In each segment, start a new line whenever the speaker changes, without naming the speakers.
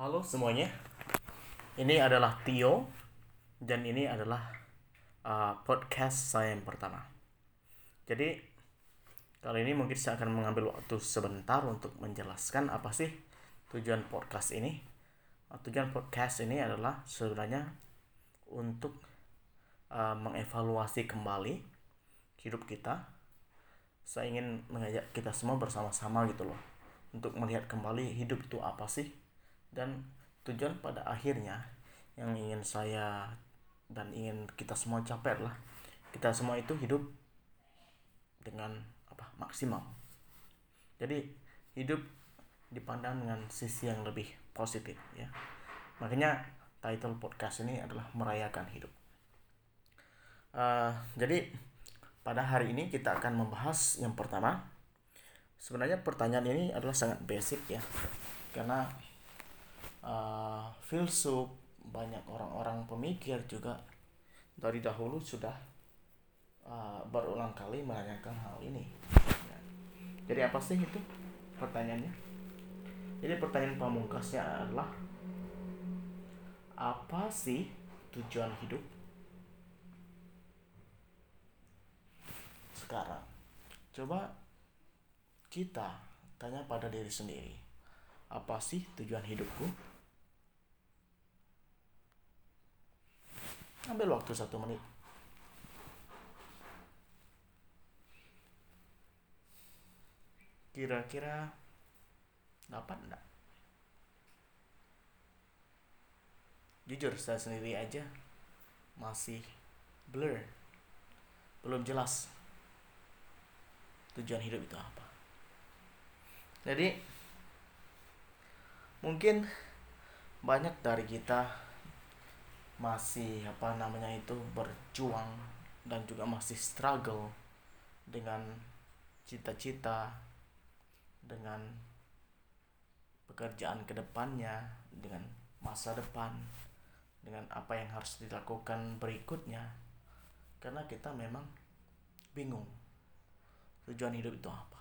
Halo semuanya, ini adalah Tio dan ini adalah uh, podcast saya yang pertama. Jadi kali ini mungkin saya akan mengambil waktu sebentar untuk menjelaskan apa sih tujuan podcast ini. Uh, tujuan podcast ini adalah sebenarnya untuk uh, mengevaluasi kembali hidup kita. Saya ingin mengajak kita semua bersama-sama gitu loh untuk melihat kembali hidup itu apa sih dan tujuan pada akhirnya yang ingin saya dan ingin kita semua capai adalah kita semua itu hidup dengan apa? Maksimal. Jadi hidup dipandang dengan sisi yang lebih positif ya. Makanya title podcast ini adalah merayakan hidup. Uh, jadi pada hari ini kita akan membahas yang pertama. Sebenarnya pertanyaan ini adalah sangat basic ya. Karena uh, filsuf banyak orang-orang pemikir juga dari dahulu sudah uh, berulang kali menanyakan hal ini. Ya. jadi apa sih itu pertanyaannya? Jadi pertanyaan pamungkasnya adalah apa sih tujuan hidup? Sekarang coba kita tanya pada diri sendiri apa sih tujuan hidupku ambil waktu satu menit. Kira-kira dapat enggak jujur saya sendiri aja masih blur. Belum jelas tujuan hidup itu apa. Jadi mungkin banyak dari kita masih apa namanya itu berjuang dan juga masih struggle dengan cita-cita dengan pekerjaan ke depannya dengan masa depan dengan apa yang harus dilakukan berikutnya. Karena kita memang bingung tujuan hidup itu apa.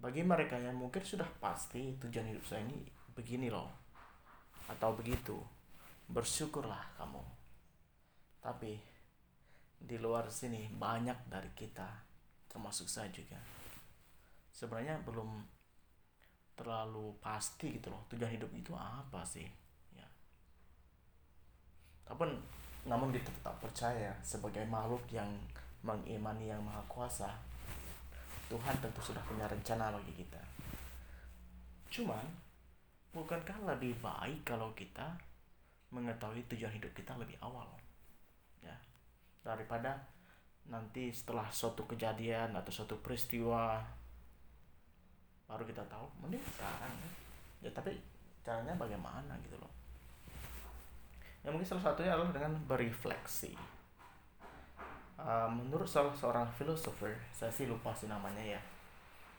Bagi mereka yang mungkin sudah pasti tujuan hidup saya ini begini loh atau begitu bersyukurlah kamu. Tapi di luar sini banyak dari kita termasuk saya juga. Sebenarnya belum terlalu pasti gitu loh tujuan hidup itu apa sih ya. Tapi namun kita tetap percaya sebagai makhluk yang mengimani yang maha kuasa Tuhan tentu sudah punya rencana bagi kita. Cuman bukankah lebih baik kalau kita mengetahui tujuan hidup kita lebih awal? Ya. Daripada nanti setelah suatu kejadian atau suatu peristiwa baru kita tahu mending sekarang ya, ya tapi caranya bagaimana gitu loh. Yang mungkin salah satunya adalah dengan berefleksi. Uh, menurut salah seorang filosofer saya sih lupa sih namanya ya.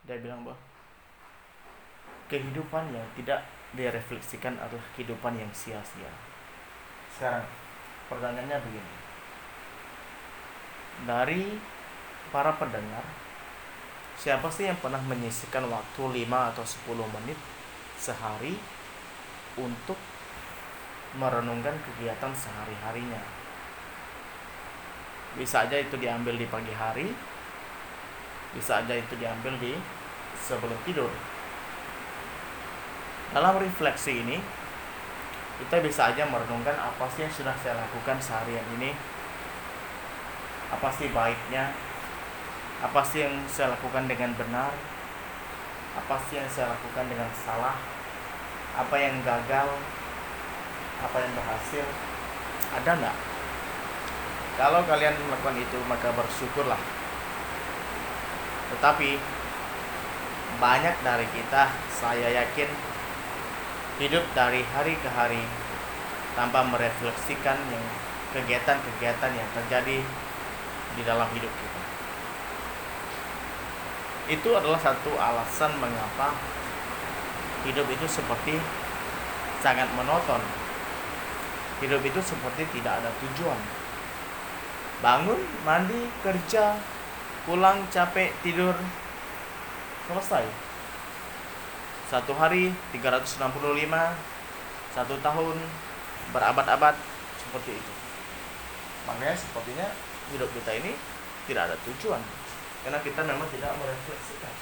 Dia bilang bahwa kehidupan yang tidak dia refleksikan adalah kehidupan yang sia-sia. Sekarang pertanyaannya begini. Dari para pendengar, siapa sih yang pernah menyisikan waktu 5 atau 10 menit sehari untuk merenungkan kegiatan sehari-harinya? Bisa aja itu diambil di pagi hari, bisa aja itu diambil di sebelum tidur dalam refleksi ini, kita bisa aja merenungkan apa sih yang sudah saya lakukan seharian ini. Apa sih baiknya? Apa sih yang saya lakukan dengan benar? Apa sih yang saya lakukan dengan salah? Apa yang gagal? Apa yang berhasil? Ada nggak? Kalau kalian melakukan itu, maka bersyukurlah. Tetapi banyak dari kita, saya yakin hidup dari hari ke hari tanpa merefleksikan yang kegiatan-kegiatan yang terjadi di dalam hidup kita. Itu adalah satu alasan mengapa hidup itu seperti sangat monoton. Hidup itu seperti tidak ada tujuan. Bangun, mandi, kerja, pulang capek, tidur, selesai satu hari 365 satu tahun berabad-abad seperti itu. Makanya sepertinya hidup kita ini tidak ada tujuan. Karena kita memang tidak merefleksikan.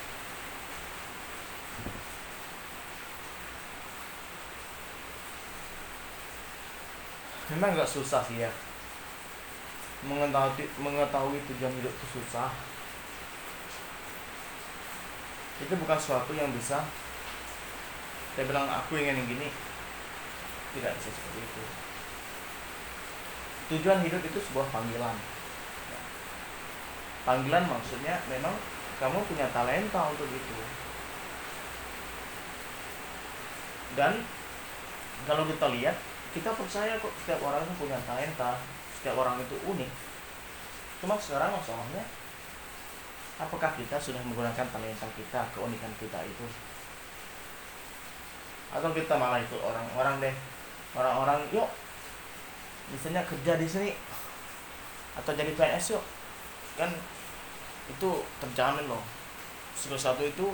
Memang nggak susah sih ya. Mengetahui mengetahui tujuan hidup itu susah. Itu bukan sesuatu yang bisa saya bilang aku ingin yang gini. Tidak bisa seperti itu. Tujuan hidup itu sebuah panggilan. Panggilan maksudnya memang kamu punya talenta untuk itu. Dan kalau kita lihat kita percaya kok setiap orang itu punya talenta setiap orang itu unik. Cuma sekarang masalahnya apakah kita sudah menggunakan talenta kita keunikan kita itu atau kita malah itu orang-orang deh. Orang-orang yuk misalnya kerja di sini atau jadi PNS yuk. Kan itu terjamin loh. Segala satu itu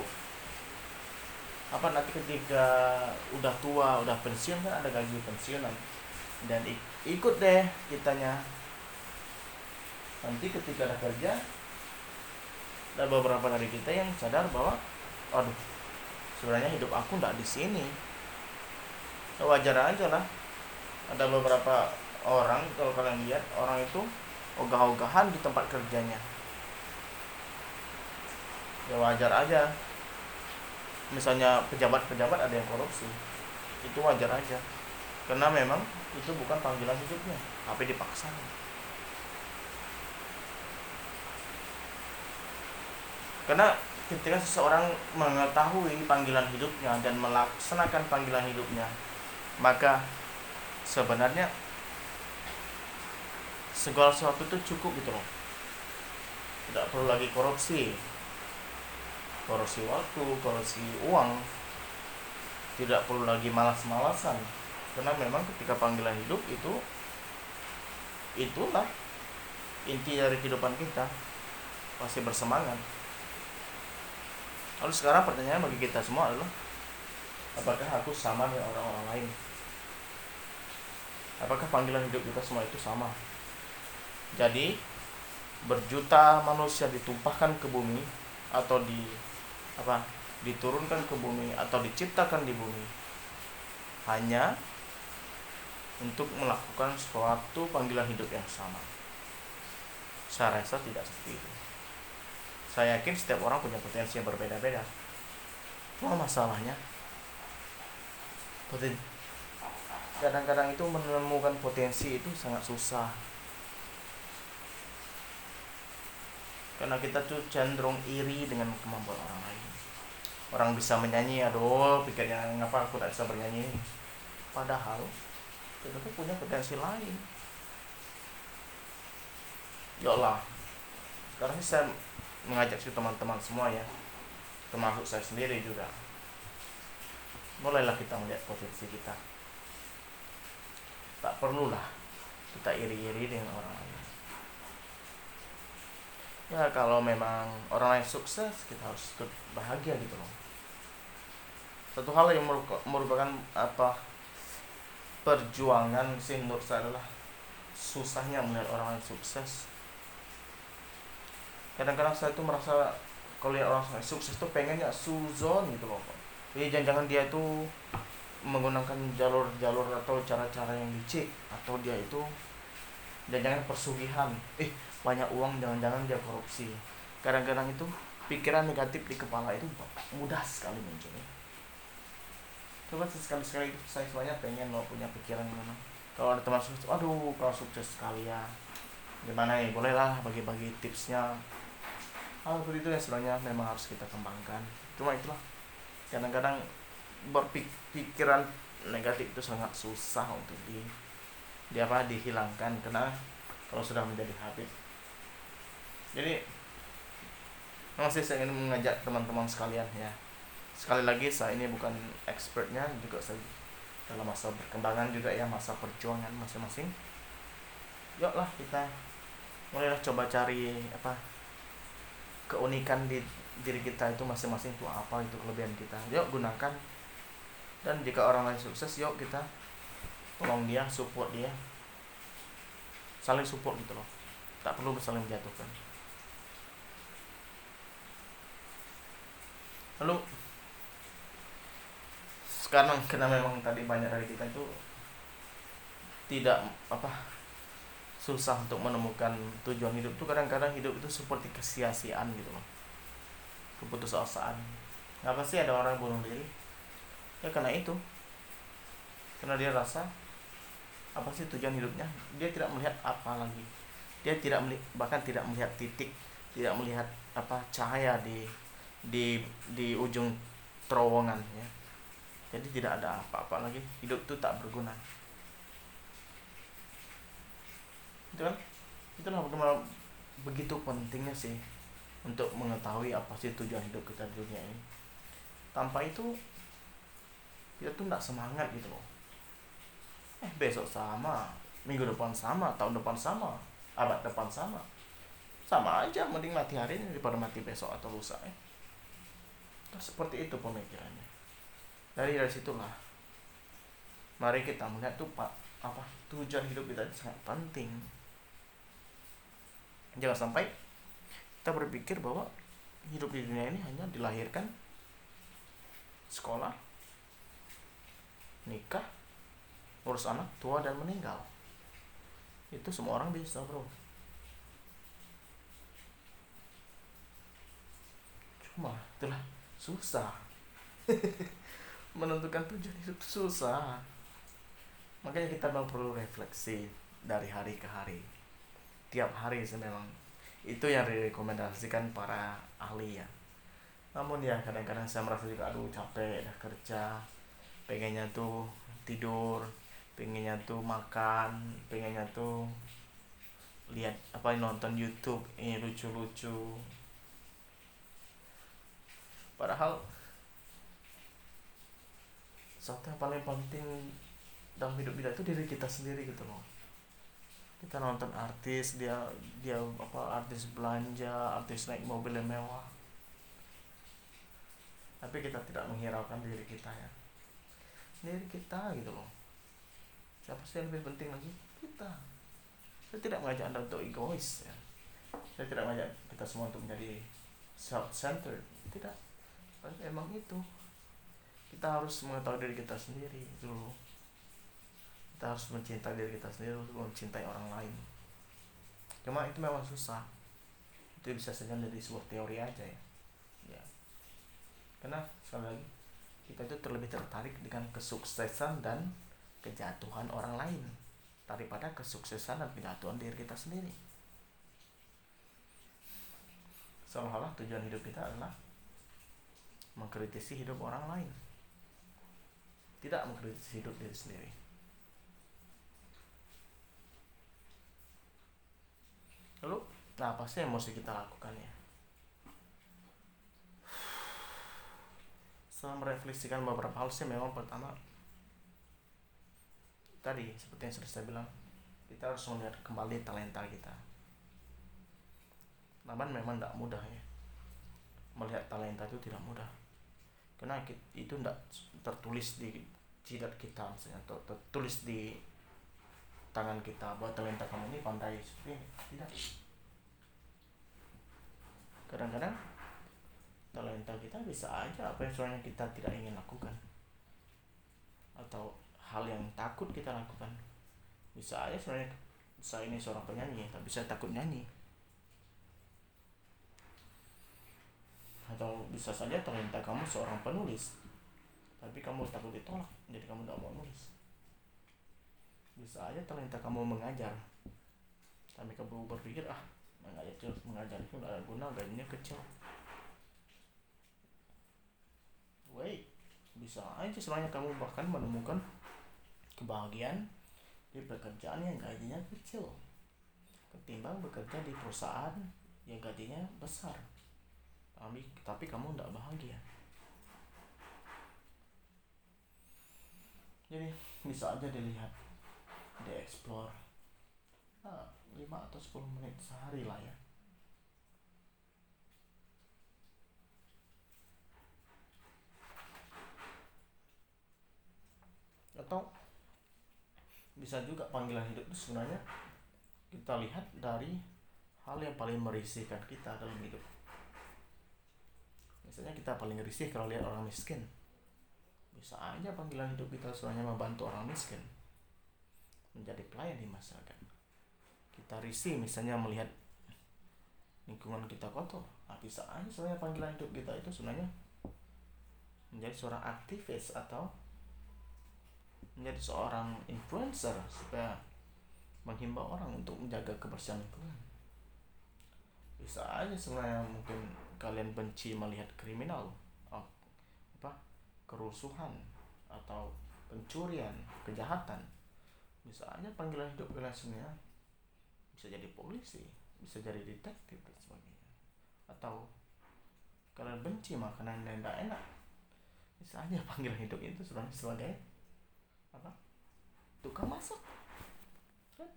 apa nanti ketika udah tua udah pensiun kan ada gaji pensiunan. Dan ikut deh kitanya. Nanti ketika ada kerja ada beberapa dari kita yang sadar bahwa aduh sebenarnya hidup aku nggak di sini ya wajar aja lah. Ada beberapa orang kalau kalian lihat orang itu ogah-ogahan di tempat kerjanya. Ya wajar aja. Misalnya pejabat-pejabat ada yang korupsi itu wajar aja. Karena memang itu bukan panggilan hidupnya tapi dipaksa. Karena ketika seseorang mengetahui panggilan hidupnya dan melaksanakan panggilan hidupnya maka sebenarnya segala sesuatu itu cukup gitu loh. Tidak perlu lagi korupsi. Korupsi waktu korupsi uang. Tidak perlu lagi malas-malasan. Karena memang ketika panggilan hidup itu itulah inti dari kehidupan kita. Pasti bersemangat. Lalu sekarang pertanyaan bagi kita semua adalah apakah aku sama dengan orang-orang lain apakah panggilan hidup kita semua itu sama jadi berjuta manusia ditumpahkan ke bumi atau di apa diturunkan ke bumi atau diciptakan di bumi hanya untuk melakukan suatu panggilan hidup yang sama. Saya rasa tidak seperti itu. Saya yakin setiap orang punya potensi yang berbeda-beda. Cuma masalahnya, kadang-kadang itu menemukan potensi itu sangat susah. Karena kita tuh cenderung iri dengan kemampuan orang lain. Orang bisa menyanyi aduh pikirnya ngapa aku tidak bisa bernyanyi? Padahal kita tuh punya potensi lain. Ya Allah sekarang saya mengajak si teman-teman semua ya termasuk saya sendiri juga mulailah kita melihat potensi kita. Tak perlulah kita iri-iri dengan orang lain. Ya kalau memang orang lain sukses kita harus ikut bahagia gitu loh. Satu hal yang merupakan apa perjuangan sih menurut saya adalah susahnya melihat orang yang sukses. Kadang-kadang saya tuh merasa kalau lihat orang yang sukses tuh pengennya suzon gitu loh jadi jangan-jangan dia itu menggunakan jalur-jalur atau cara-cara yang licik atau dia itu jangan-jangan persugihan. Eh banyak uang jangan-jangan dia korupsi. Kadang-kadang itu pikiran negatif di kepala itu mudah sekali muncul coba sekali-sekali saya semuanya pengen lo punya pikiran gimana kalau ada teman sukses aduh kalau sukses sekali ya gimana ya bolehlah bagi-bagi tipsnya. Hal seperti itu ya sebenarnya memang harus kita kembangkan. Cuma itulah kadang-kadang berpikiran negatif itu sangat susah untuk di di apa dihilangkan. Karena kalau sudah menjadi habit. Jadi masih saya ingin mengajak teman-teman sekalian ya. Sekali lagi saya ini bukan expertnya juga saya dalam masa perkembangan juga ya masa perjuangan masing-masing. Yuklah kita mulailah coba cari apa keunikan di diri kita itu masing-masing itu apa itu kelebihan kita. Yuk gunakan. Dan jika orang lain sukses yuk kita tolong dia support dia. Saling support gitu loh. Tak perlu saling menjatuhkan lalu sekarang karena memang tadi banyak dari kita itu tidak apa susah untuk menemukan tujuan hidup itu kadang-kadang hidup itu seperti kesia-siaan gitu loh keputusasaan. Apa sih ada orang bunuh diri. Ya karena itu. Karena dia rasa apa sih tujuan hidupnya? Dia tidak melihat apa lagi. Dia tidak melihat, bahkan tidak melihat titik tidak melihat apa cahaya di di di ujung terowongan ya. Jadi tidak ada apa-apa lagi. Hidup itu tak berguna. Itu kan? Itulah bagaimana begitu pentingnya sih untuk mengetahui apa sih tujuan hidup kita di dunia ini. Tanpa itu kita tuh tidak semangat gitu loh. Eh besok sama minggu depan sama tahun depan sama abad depan sama. Sama aja mending mati hari ini daripada mati besok atau lusa ya. Nah, seperti itu pemikirannya. Dari dari situlah mari kita melihat tuh pak apa tujuan hidup kita sangat penting. Jangan sampai kita berpikir bahwa hidup di dunia ini hanya dilahirkan sekolah nikah urus anak tua dan meninggal. Itu semua orang bisa bro. Cuma itulah susah. Menentukan tujuan hidup susah. Makanya kita memang perlu refleksi dari hari ke hari. Tiap hari sih memang itu yang direkomendasikan para ahli ya. Namun ya kadang-kadang saya merasa juga aduh capek dah kerja pengennya tuh tidur pengennya tuh makan pengennya tuh lihat apa nonton YouTube ini lucu-lucu. Padahal satu yang paling penting dalam hidup kita itu diri kita sendiri gitu loh kita nonton artis dia dia apa artis belanja artis naik mobil yang mewah. Tapi kita tidak menghiraukan diri kita ya. Diri kita gitu loh. Siapa sih yang lebih penting lagi? Kita. Saya tidak mengajak anda untuk egois ya. Saya tidak mengajak kita semua untuk menjadi self centered tidak emang itu. Kita harus mengetahui diri kita sendiri dulu kita harus mencintai diri kita sendiri untuk mencintai orang lain cuma itu memang susah itu bisa saja menjadi sebuah teori aja ya ya karena sekali lagi kita itu terlebih tertarik dengan kesuksesan dan kejatuhan orang lain daripada kesuksesan dan kejatuhan diri kita sendiri. Seolah-olah tujuan hidup kita adalah mengkritisi hidup orang lain. Tidak mengkritisi hidup diri sendiri. Lalu, nah sih yang mesti kita lakukan ya? Setelah merefleksikan beberapa hal sih memang pertama. Tadi seperti yang sudah saya bilang kita harus melihat kembali talenta kita. Namun memang tidak mudah ya. Melihat talenta itu tidak mudah. Karena itu tidak tertulis di jidat kita misalnya tertulis di tangan kita bahwa talenta kamu ini pandai seperti ini. Tidak. Kadang-kadang talenta kita bisa aja apa yang sebenarnya kita tidak ingin lakukan. Atau hal yang takut kita lakukan. Bisa aja sebenarnya saya ini seorang penyanyi tapi saya takut nyanyi. Atau bisa saja talenta kamu seorang penulis tapi kamu takut ditolak jadi kamu tidak mau nulis bisa aja talenta kamu mengajar. Tapi kamu berpikir ah mengajar mengajar itu ada guna gajinya kecil. Wait bisa aja sebenarnya kamu bahkan menemukan kebahagiaan di pekerjaan yang gajinya kecil. Ketimbang bekerja di perusahaan yang gajinya besar. Tapi tapi kamu tidak bahagia. Jadi bisa aja dilihat dieksplor. Eh, nah, 5 atau 10 menit sehari lah ya. Atau bisa juga panggilan hidup itu sebenarnya kita lihat dari hal yang paling merisihkan kita dalam hidup. Misalnya kita paling risih kalau lihat orang miskin. Bisa aja panggilan hidup kita sebenarnya membantu orang miskin menjadi pelayan di masyarakat. Kita risih misalnya melihat lingkungan kita kotor. Nah, bisa aja sebenarnya panggilan hidup kita itu sebenarnya menjadi seorang aktivis atau menjadi seorang influencer supaya menghimbau orang untuk menjaga kebersihan lingkungan. Bisa aja sebenarnya mungkin kalian benci melihat kriminal oh, apa kerusuhan atau pencurian kejahatan bisa aja panggilan hidup sebenarnya bisa jadi polisi bisa jadi detektif dan sebagainya. Atau kalian benci makanan yang tidak enak. Bisa aja panggilan hidup itu sebenarnya sebagai apa? Tukang masak. Kan?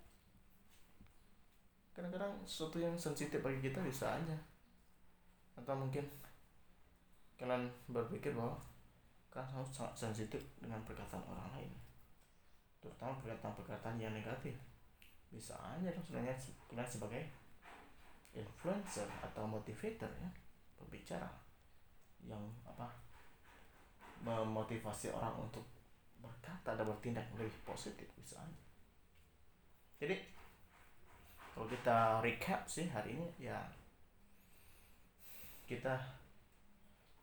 Kadang-kadang sesuatu yang sensitif bagi kita bisa aja. Atau mungkin kalian berpikir bahwa kalian sangat sensitif dengan perkataan orang lain terutama perkataan-perkataan yang negatif. Bisa aja dong sebenarnya kalian sebagai influencer atau motivator ya pembicara yang apa memotivasi orang untuk berkata dan bertindak lebih positif bisa aja. Jadi kalau kita recap sih hari ini ya kita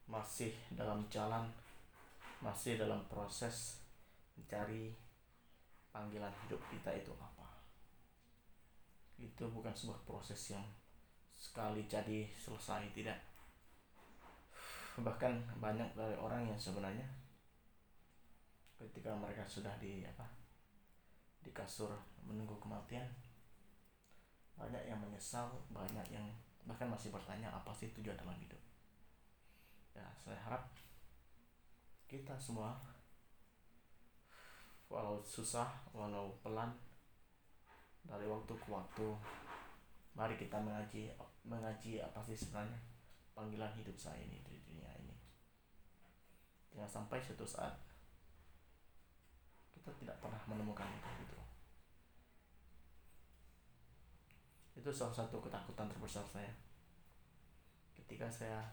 masih dalam jalan masih dalam proses mencari panggilan hidup kita itu apa? Itu bukan sebuah proses yang sekali jadi selesai tidak. Bahkan banyak dari orang yang sebenarnya ketika mereka sudah di apa di kasur menunggu kematian banyak yang menyesal banyak yang bahkan masih bertanya apa sih tujuan dalam hidup? Ya saya harap kita semua walau susah walau pelan dari waktu ke waktu mari kita mengaji mengaji apa sih sebenarnya panggilan hidup saya ini di dunia ini. Jangan sampai suatu saat kita tidak pernah menemukan itu gitu. Itu salah satu ketakutan terbesar saya. Ketika saya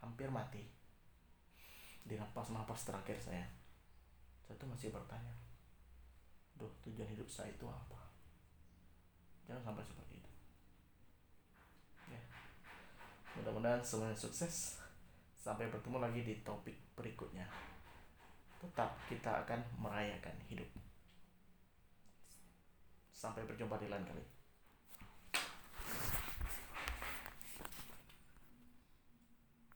hampir mati di napas-napas terakhir saya saya tuh masih bertanya duh tujuan hidup saya itu apa? Jangan sampai seperti itu. Ya. Mudah-mudahan semuanya sukses. Sampai bertemu lagi di topik berikutnya. Tetap kita akan merayakan hidup. Sampai berjumpa di lain kali